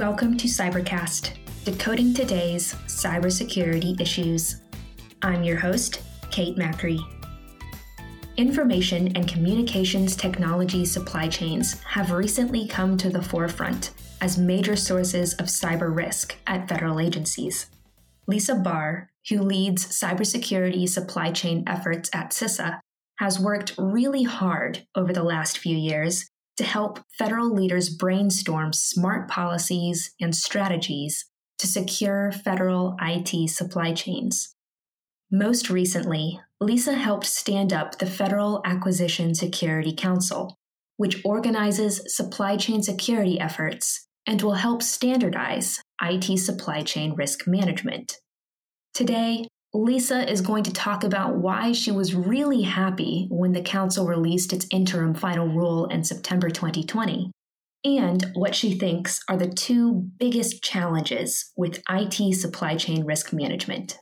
Welcome to Cybercast, decoding today's cybersecurity issues. I'm your host, Kate Macri. Information and communications technology supply chains have recently come to the forefront as major sources of cyber risk at federal agencies. Lisa Barr, who leads cybersecurity supply chain efforts at CISA, has worked really hard over the last few years to help federal leaders brainstorm smart policies and strategies to secure federal IT supply chains. Most recently, Lisa helped stand up the Federal Acquisition Security Council, which organizes supply chain security efforts and will help standardize IT supply chain risk management. Today, Lisa is going to talk about why she was really happy when the Council released its interim final rule in September 2020, and what she thinks are the two biggest challenges with IT supply chain risk management.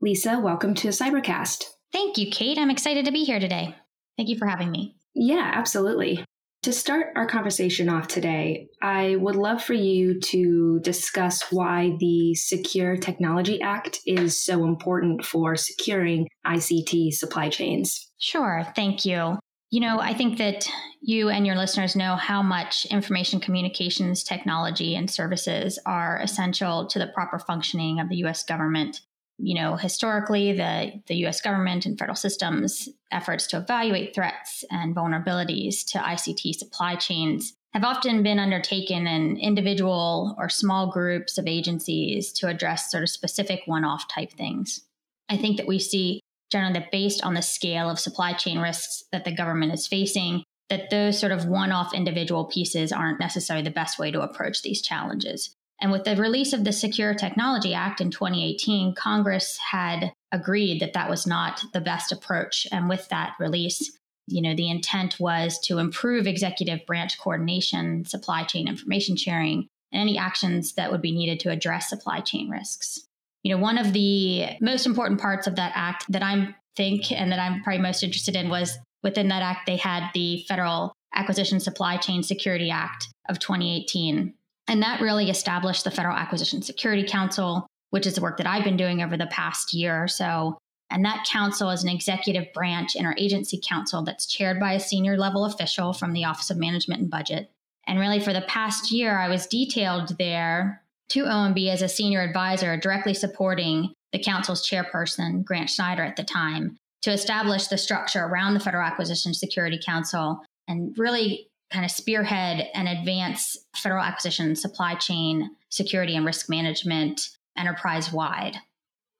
Lisa, welcome to Cybercast. Thank you, Kate. I'm excited to be here today. Thank you for having me. Yeah, absolutely. To start our conversation off today, I would love for you to discuss why the Secure Technology Act is so important for securing ICT supply chains. Sure, thank you. You know, I think that you and your listeners know how much information communications technology and services are essential to the proper functioning of the US government you know, historically, the, the US government and federal systems efforts to evaluate threats and vulnerabilities to ICT supply chains have often been undertaken in individual or small groups of agencies to address sort of specific one off type things. I think that we see generally that based on the scale of supply chain risks that the government is facing, that those sort of one off individual pieces aren't necessarily the best way to approach these challenges. And with the release of the Secure Technology Act in 2018, Congress had agreed that that was not the best approach. And with that release, you know, the intent was to improve executive branch coordination, supply chain information sharing, and any actions that would be needed to address supply chain risks. You know, one of the most important parts of that act that I think and that I'm probably most interested in was within that act, they had the Federal Acquisition Supply Chain Security Act of 2018, and that really established the Federal Acquisition Security Council, which is the work that I've been doing over the past year or so. And that council is an executive branch interagency council that's chaired by a senior level official from the Office of Management and Budget. And really, for the past year, I was detailed there to OMB as a senior advisor, directly supporting the council's chairperson, Grant Schneider, at the time, to establish the structure around the Federal Acquisition Security Council and really kind of spearhead and advance federal acquisition supply chain security and risk management enterprise wide.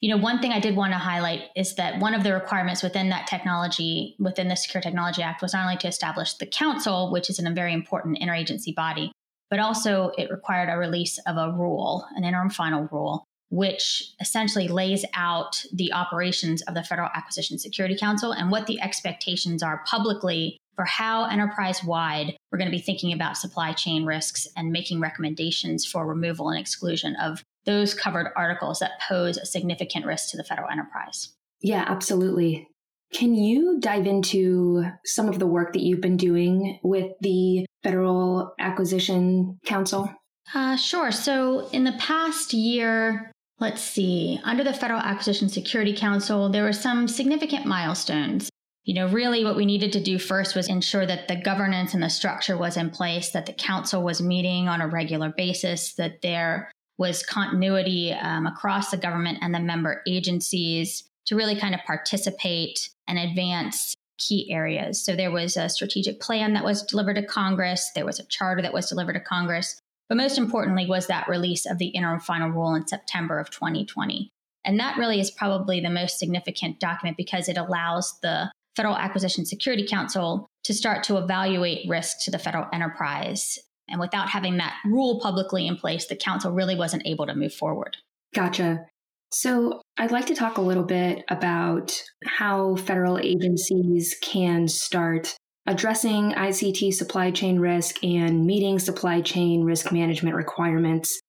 You know, one thing I did want to highlight is that one of the requirements within that technology, within the Secure Technology Act, was not only to establish the council, which is a very important interagency body, but also it required a release of a rule, an interim final rule, which essentially lays out the operations of the Federal Acquisition Security Council and what the expectations are publicly for how enterprise wide we're going to be thinking about supply chain risks and making recommendations for removal and exclusion of those covered articles that pose a significant risk to the federal enterprise. Yeah, absolutely. Can you dive into some of the work that you've been doing with the Federal Acquisition Council? Uh, sure. So, in the past year, let's see, under the Federal Acquisition Security Council, there were some significant milestones you know, really what we needed to do first was ensure that the governance and the structure was in place, that the council was meeting on a regular basis, that there was continuity um, across the government and the member agencies to really kind of participate and advance key areas. So there was a strategic plan that was delivered to Congress, there was a charter that was delivered to Congress, but most importantly was that release of the interim final rule in September of 2020. And that really is probably the most significant document because it allows the Federal Acquisition Security Council to start to evaluate risk to the federal enterprise. And without having that rule publicly in place, the council really wasn't able to move forward. Gotcha. So, I'd like to talk a little bit about how federal agencies can start addressing ICT supply chain risk and meeting supply chain risk management requirements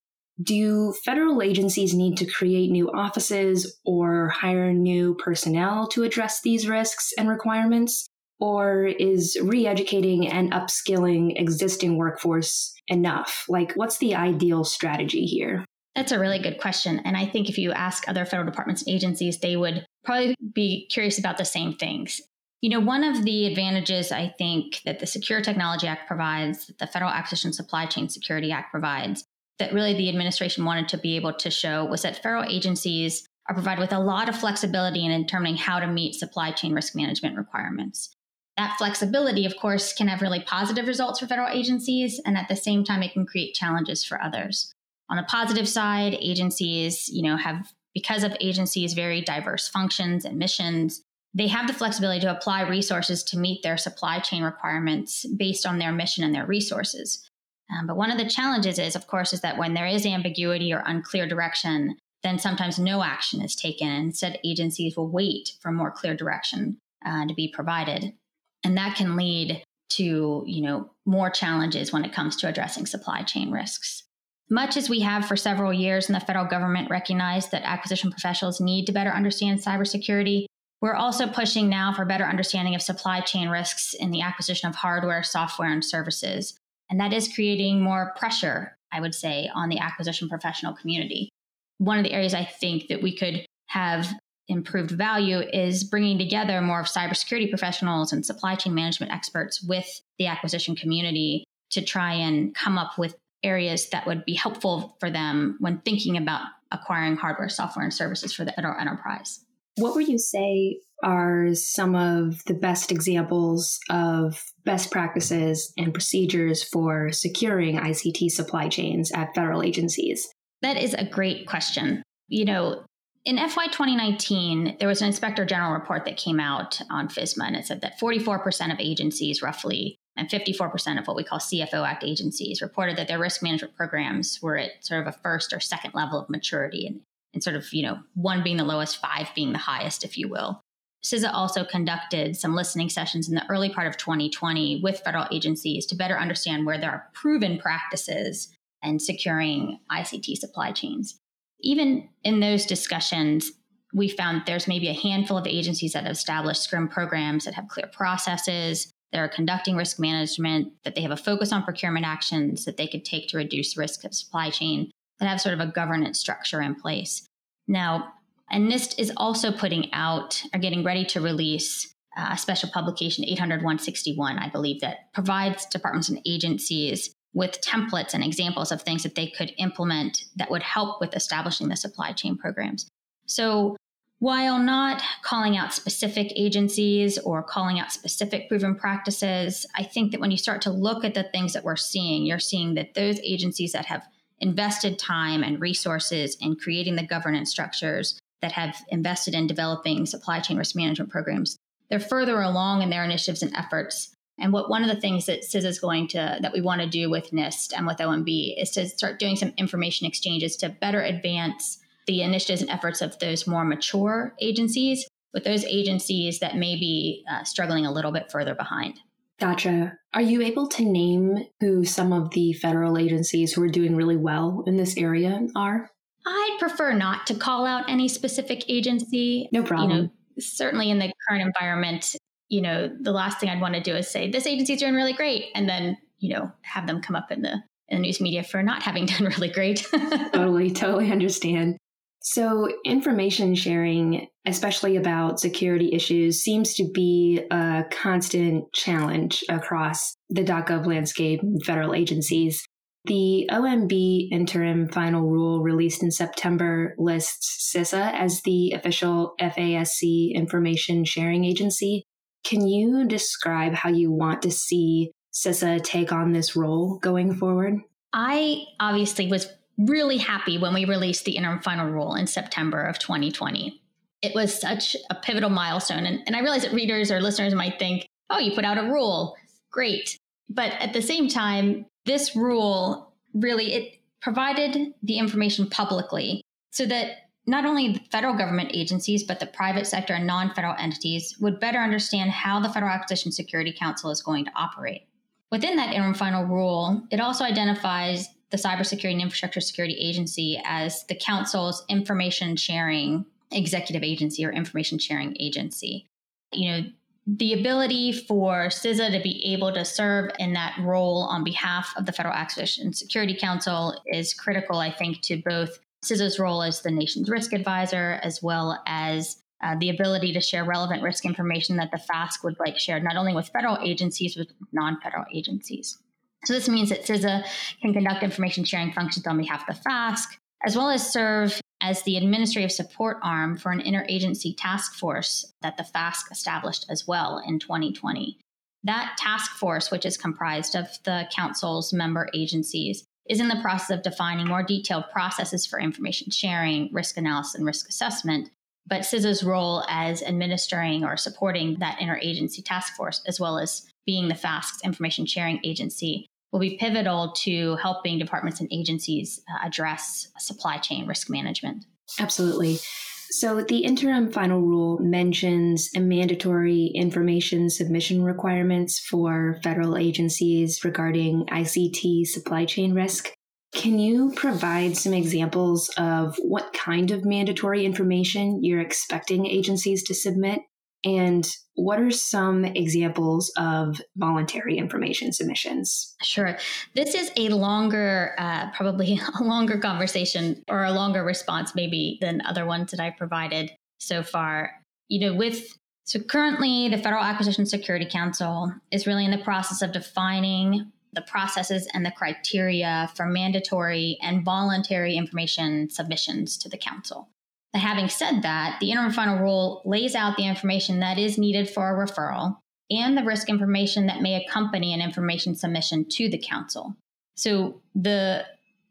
do federal agencies need to create new offices or hire new personnel to address these risks and requirements? Or is re educating and upskilling existing workforce enough? Like, what's the ideal strategy here? That's a really good question. And I think if you ask other federal departments and agencies, they would probably be curious about the same things. You know, one of the advantages I think that the Secure Technology Act provides, the Federal Acquisition Supply Chain Security Act provides, that really the administration wanted to be able to show was that federal agencies are provided with a lot of flexibility in determining how to meet supply chain risk management requirements. That flexibility, of course, can have really positive results for federal agencies, and at the same time, it can create challenges for others. On the positive side, agencies, you know, have because of agencies' very diverse functions and missions, they have the flexibility to apply resources to meet their supply chain requirements based on their mission and their resources. Um, but one of the challenges is, of course, is that when there is ambiguity or unclear direction, then sometimes no action is taken. Instead, agencies will wait for more clear direction uh, to be provided, and that can lead to you know more challenges when it comes to addressing supply chain risks. Much as we have for several years and the federal government recognized that acquisition professionals need to better understand cybersecurity, we're also pushing now for better understanding of supply chain risks in the acquisition of hardware, software, and services. And that is creating more pressure, I would say, on the acquisition professional community. One of the areas I think that we could have improved value is bringing together more of cybersecurity professionals and supply chain management experts with the acquisition community to try and come up with areas that would be helpful for them when thinking about acquiring hardware, software, and services for the enterprise. What would you say are some of the best examples of best practices and procedures for securing ICT supply chains at federal agencies? That is a great question. You know, in FY 2019, there was an inspector general report that came out on FISMA, and it said that 44% of agencies, roughly, and 54% of what we call CFO Act agencies reported that their risk management programs were at sort of a first or second level of maturity and, and sort of, you know, one being the lowest, five being the highest, if you will. CISA also conducted some listening sessions in the early part of 2020 with federal agencies to better understand where there are proven practices and securing ICT supply chains. Even in those discussions, we found there's maybe a handful of agencies that have established SCRM programs that have clear processes, that are conducting risk management, that they have a focus on procurement actions that they could take to reduce risk of supply chain, that have sort of a governance structure in place. Now, and NIST is also putting out or getting ready to release uh, a special publication 800 161, I believe, that provides departments and agencies with templates and examples of things that they could implement that would help with establishing the supply chain programs. So while not calling out specific agencies or calling out specific proven practices, I think that when you start to look at the things that we're seeing, you're seeing that those agencies that have invested time and resources in creating the governance structures, that have invested in developing supply chain risk management programs, they're further along in their initiatives and efforts. And what one of the things that CISA is going to that we want to do with NIST and with OMB is to start doing some information exchanges to better advance the initiatives and efforts of those more mature agencies with those agencies that may be uh, struggling a little bit further behind. Gotcha. Are you able to name who some of the federal agencies who are doing really well in this area are? I'd prefer not to call out any specific agency. No problem. You know, certainly in the current environment, you know, the last thing I'd want to do is say this agency's doing really great, and then you know have them come up in the in the news media for not having done really great. totally, totally understand. So, information sharing, especially about security issues, seems to be a constant challenge across the .gov landscape and federal agencies. The OMB interim final rule released in September lists CISA as the official FASC information sharing agency. Can you describe how you want to see CISA take on this role going forward? I obviously was really happy when we released the interim final rule in September of 2020. It was such a pivotal milestone. And, and I realize that readers or listeners might think, oh, you put out a rule. Great. But at the same time, this rule really it provided the information publicly so that not only the federal government agencies, but the private sector and non federal entities would better understand how the Federal Acquisition Security Council is going to operate. Within that interim final rule, it also identifies the Cybersecurity and Infrastructure Security Agency as the Council's information sharing executive agency or information sharing agency. You know, the ability for CISA to be able to serve in that role on behalf of the Federal Acquisition Security Council is critical, I think, to both CISA's role as the nation's risk advisor as well as uh, the ability to share relevant risk information that the FASC would like shared not only with federal agencies, but with non federal agencies. So this means that CISA can conduct information sharing functions on behalf of the FASC, as well as serve as the administrative support arm for an interagency task force that the FASC established as well in 2020. That task force, which is comprised of the council's member agencies, is in the process of defining more detailed processes for information sharing, risk analysis, and risk assessment. But CISA's role as administering or supporting that interagency task force, as well as being the FASC's information sharing agency, will be pivotal to helping departments and agencies uh, address supply chain risk management. Absolutely. So, the interim final rule mentions mandatory information submission requirements for federal agencies regarding ICT supply chain risk. Can you provide some examples of what kind of mandatory information you're expecting agencies to submit and what are some examples of voluntary information submissions? Sure. This is a longer, uh, probably a longer conversation or a longer response, maybe, than other ones that I've provided so far. You know, with so currently the Federal Acquisition Security Council is really in the process of defining the processes and the criteria for mandatory and voluntary information submissions to the council. Having said that, the interim final rule lays out the information that is needed for a referral and the risk information that may accompany an information submission to the council. So the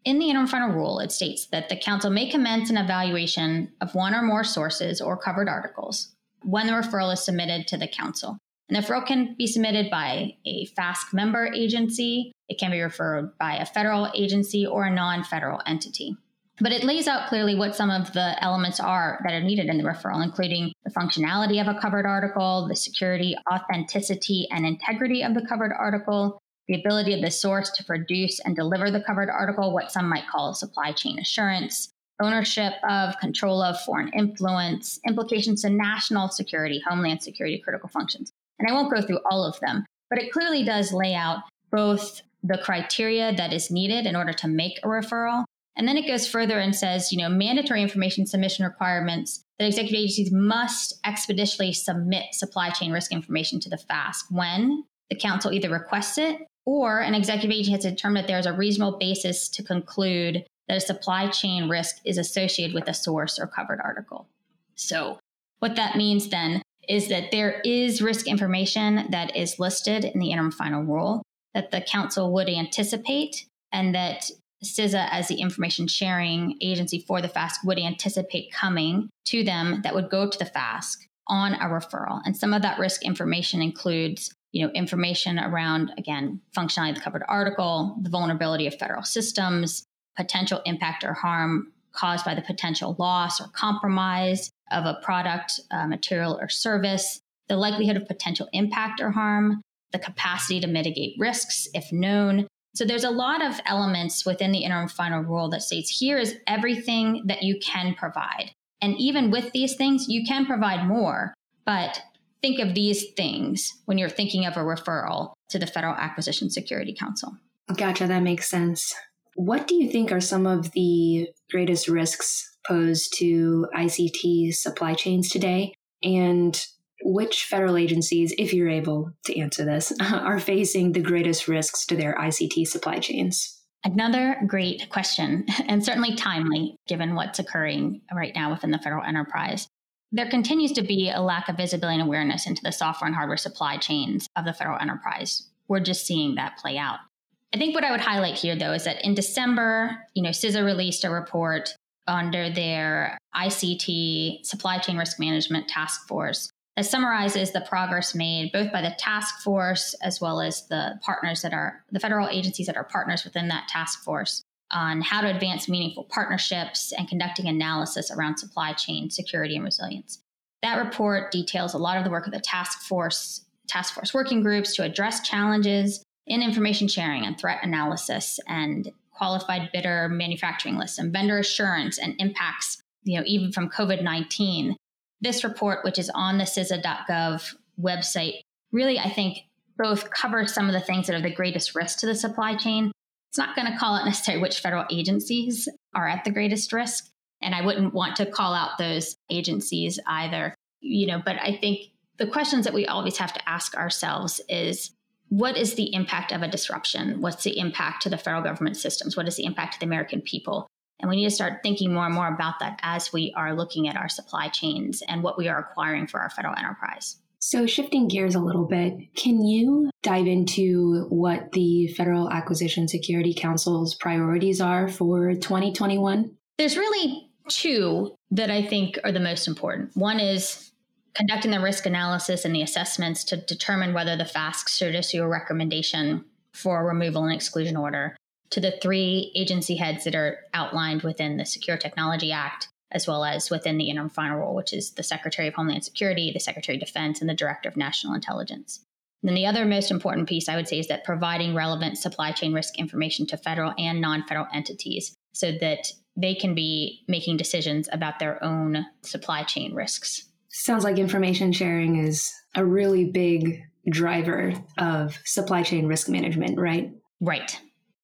in the interim final rule, it states that the council may commence an evaluation of one or more sources or covered articles when the referral is submitted to the council. And the referral can be submitted by a FASC member agency, it can be referred by a federal agency or a non federal entity. But it lays out clearly what some of the elements are that are needed in the referral, including the functionality of a covered article, the security, authenticity, and integrity of the covered article, the ability of the source to produce and deliver the covered article, what some might call supply chain assurance, ownership of, control of foreign influence, implications to national security, homeland security, critical functions. And I won't go through all of them, but it clearly does lay out both the criteria that is needed in order to make a referral and then it goes further and says, you know, mandatory information submission requirements that executive agencies must expeditiously submit supply chain risk information to the FASC when the council either requests it or an executive agency has determined that there is a reasonable basis to conclude that a supply chain risk is associated with a source or covered article. So, what that means then is that there is risk information that is listed in the interim final rule that the council would anticipate and that CISA, as the information sharing agency for the FASC, would anticipate coming to them that would go to the FASC on a referral. And some of that risk information includes you know, information around, again, functionality of the covered article, the vulnerability of federal systems, potential impact or harm caused by the potential loss or compromise of a product, uh, material, or service, the likelihood of potential impact or harm, the capacity to mitigate risks if known, so there's a lot of elements within the interim final rule that states here is everything that you can provide. And even with these things, you can provide more, but think of these things when you're thinking of a referral to the Federal Acquisition Security Council. Gotcha, that makes sense. What do you think are some of the greatest risks posed to ICT supply chains today? And which federal agencies, if you're able to answer this, are facing the greatest risks to their ICT supply chains? Another great question, and certainly timely given what's occurring right now within the federal enterprise. There continues to be a lack of visibility and awareness into the software and hardware supply chains of the federal enterprise. We're just seeing that play out. I think what I would highlight here, though, is that in December, you know, CISA released a report under their ICT supply chain risk management task force that summarizes the progress made both by the task force as well as the partners that are the federal agencies that are partners within that task force on how to advance meaningful partnerships and conducting analysis around supply chain security and resilience. That report details a lot of the work of the task force task force working groups to address challenges in information sharing and threat analysis and qualified bidder manufacturing lists and vendor assurance and impacts you know even from covid-19 this report, which is on the CISA.gov website really, I think, both covers some of the things that are the greatest risk to the supply chain. It's not going to call out necessarily which federal agencies are at the greatest risk. And I wouldn't want to call out those agencies either, you know, but I think the questions that we always have to ask ourselves is what is the impact of a disruption? What's the impact to the federal government systems? What is the impact to the American people? And we need to start thinking more and more about that as we are looking at our supply chains and what we are acquiring for our federal enterprise. So, shifting gears a little bit, can you dive into what the Federal Acquisition Security Council's priorities are for 2021? There's really two that I think are the most important. One is conducting the risk analysis and the assessments to determine whether the FASC should issue a recommendation for a removal and exclusion order to the three agency heads that are outlined within the Secure Technology Act, as well as within the interim final rule, which is the Secretary of Homeland Security, the Secretary of Defense, and the Director of National Intelligence. And then the other most important piece I would say is that providing relevant supply chain risk information to federal and non federal entities so that they can be making decisions about their own supply chain risks. Sounds like information sharing is a really big driver of supply chain risk management, right? Right.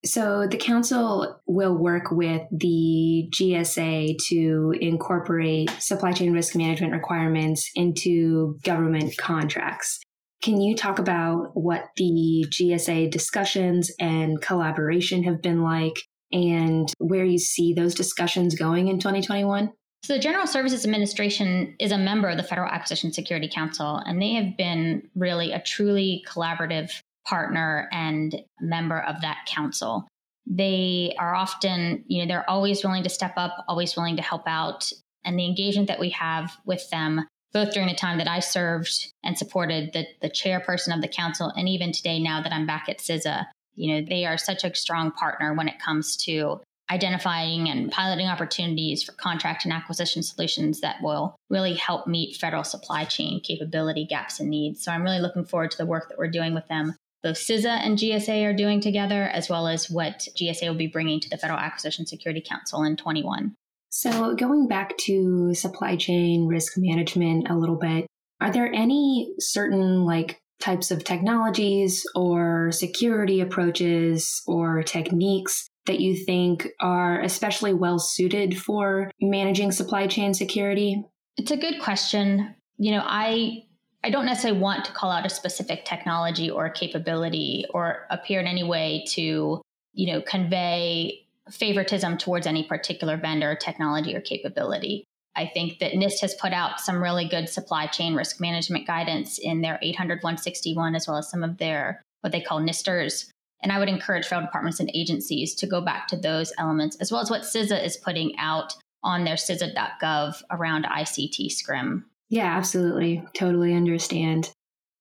So the council will work with the GSA to incorporate supply chain risk management requirements into government contracts. Can you talk about what the GSA discussions and collaboration have been like and where you see those discussions going in 2021? So, the General Services Administration is a member of the Federal Acquisition Security Council, and they have been really a truly collaborative partner and member of that council. They are often, you know, they're always willing to step up, always willing to help out. And the engagement that we have with them, both during the time that I served and supported the, the chairperson of the council, and even today, now that I'm back at CISA, you know, they are such a strong partner when it comes to identifying and piloting opportunities for contract and acquisition solutions that will really help meet federal supply chain capability gaps and needs. So I'm really looking forward to the work that we're doing with them both CISA and GSA are doing together, as well as what GSA will be bringing to the Federal Acquisition Security Council in 21. So, going back to supply chain risk management a little bit, are there any certain like types of technologies or security approaches or techniques that you think are especially well suited for managing supply chain security? It's a good question. You know, I I don't necessarily want to call out a specific technology or capability or appear in any way to, you know, convey favoritism towards any particular vendor, technology, or capability. I think that NIST has put out some really good supply chain risk management guidance in their 800 161, as well as some of their what they call NISTIRs. And I would encourage federal departments and agencies to go back to those elements, as well as what CISA is putting out on their CISA.gov around ICT SCRM. Yeah, absolutely. Totally understand.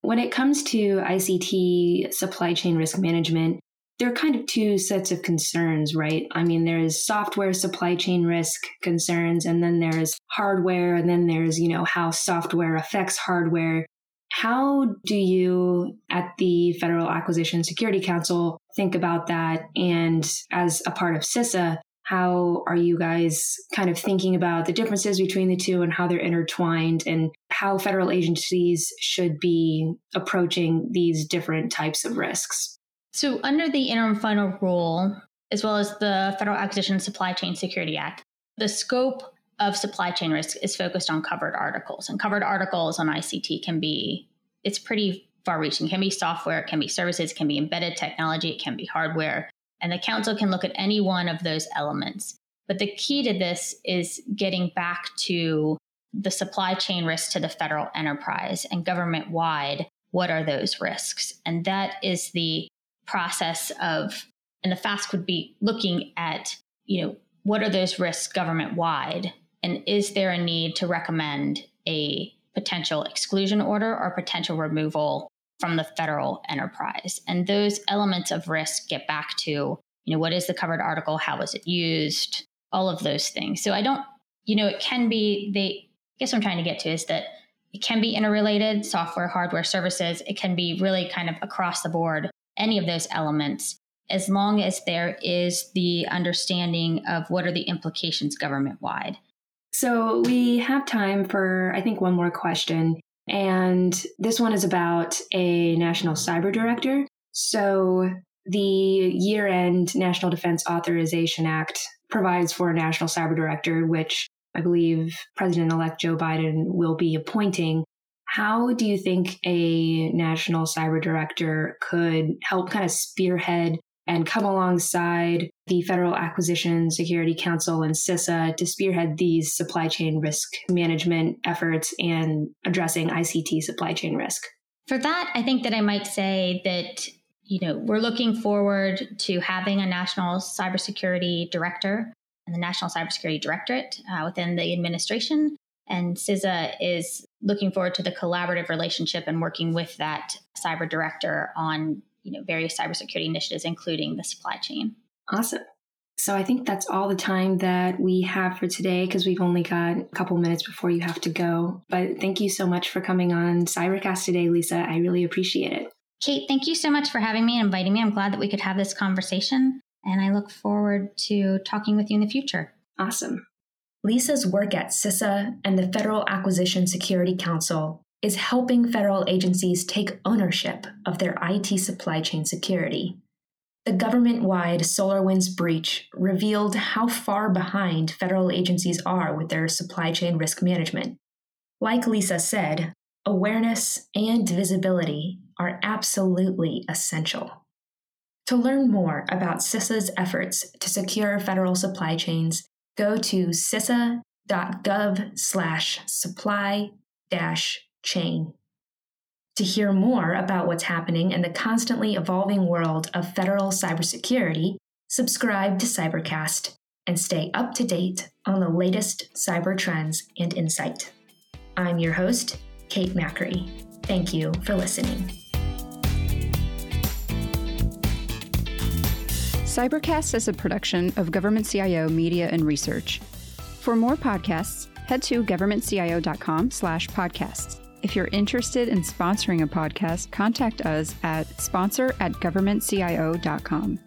When it comes to ICT supply chain risk management, there are kind of two sets of concerns, right? I mean, there's software supply chain risk concerns, and then there's hardware, and then there's, you know, how software affects hardware. How do you at the Federal Acquisition Security Council think about that? And as a part of CISA, how are you guys kind of thinking about the differences between the two and how they're intertwined and how federal agencies should be approaching these different types of risks? So, under the interim final rule, as well as the Federal Acquisition Supply Chain Security Act, the scope of supply chain risk is focused on covered articles. And covered articles on ICT can be, it's pretty far reaching. It can be software, it can be services, it can be embedded technology, it can be hardware. And the council can look at any one of those elements. But the key to this is getting back to the supply chain risk to the federal enterprise and government wide. What are those risks? And that is the process of, and the FASC would be looking at, you know, what are those risks government wide? And is there a need to recommend a potential exclusion order or potential removal from the federal enterprise. And those elements of risk get back to, you know, what is the covered article? How was it used? All of those things. So I don't, you know, it can be, they, I guess what I'm trying to get to is that it can be interrelated software, hardware, services. It can be really kind of across the board, any of those elements, as long as there is the understanding of what are the implications government wide. So we have time for, I think, one more question. And this one is about a national cyber director. So, the year end National Defense Authorization Act provides for a national cyber director, which I believe President elect Joe Biden will be appointing. How do you think a national cyber director could help kind of spearhead and come alongside the Federal Acquisition Security Council and CISA to spearhead these supply chain risk management efforts and addressing ICT supply chain risk? For that, I think that I might say that you know we're looking forward to having a national cybersecurity director and the National Cybersecurity Directorate uh, within the administration. And CISA is looking forward to the collaborative relationship and working with that cyber director on you know various cybersecurity initiatives, including the supply chain. Awesome. So I think that's all the time that we have for today because we've only got a couple minutes before you have to go. But thank you so much for coming on Cybercast today, Lisa. I really appreciate it. Kate, thank you so much for having me and inviting me. I'm glad that we could have this conversation, and I look forward to talking with you in the future. Awesome. Lisa's work at CISA and the Federal Acquisition Security Council is helping federal agencies take ownership of their IT supply chain security. The government wide SolarWinds breach revealed how far behind federal agencies are with their supply chain risk management. Like Lisa said, awareness and visibility are absolutely essential. To learn more about CISA's efforts to secure federal supply chains, go to cisa.gov slash supply dash chain. To hear more about what's happening in the constantly evolving world of federal cybersecurity, subscribe to Cybercast and stay up to date on the latest cyber trends and insight. I'm your host, Kate Macri. Thank you for listening. Cybercast is a production of Government CIO Media and Research. For more podcasts, head to governmentcio.com slash podcasts. If you're interested in sponsoring a podcast, contact us at sponsor at governmentcio.com.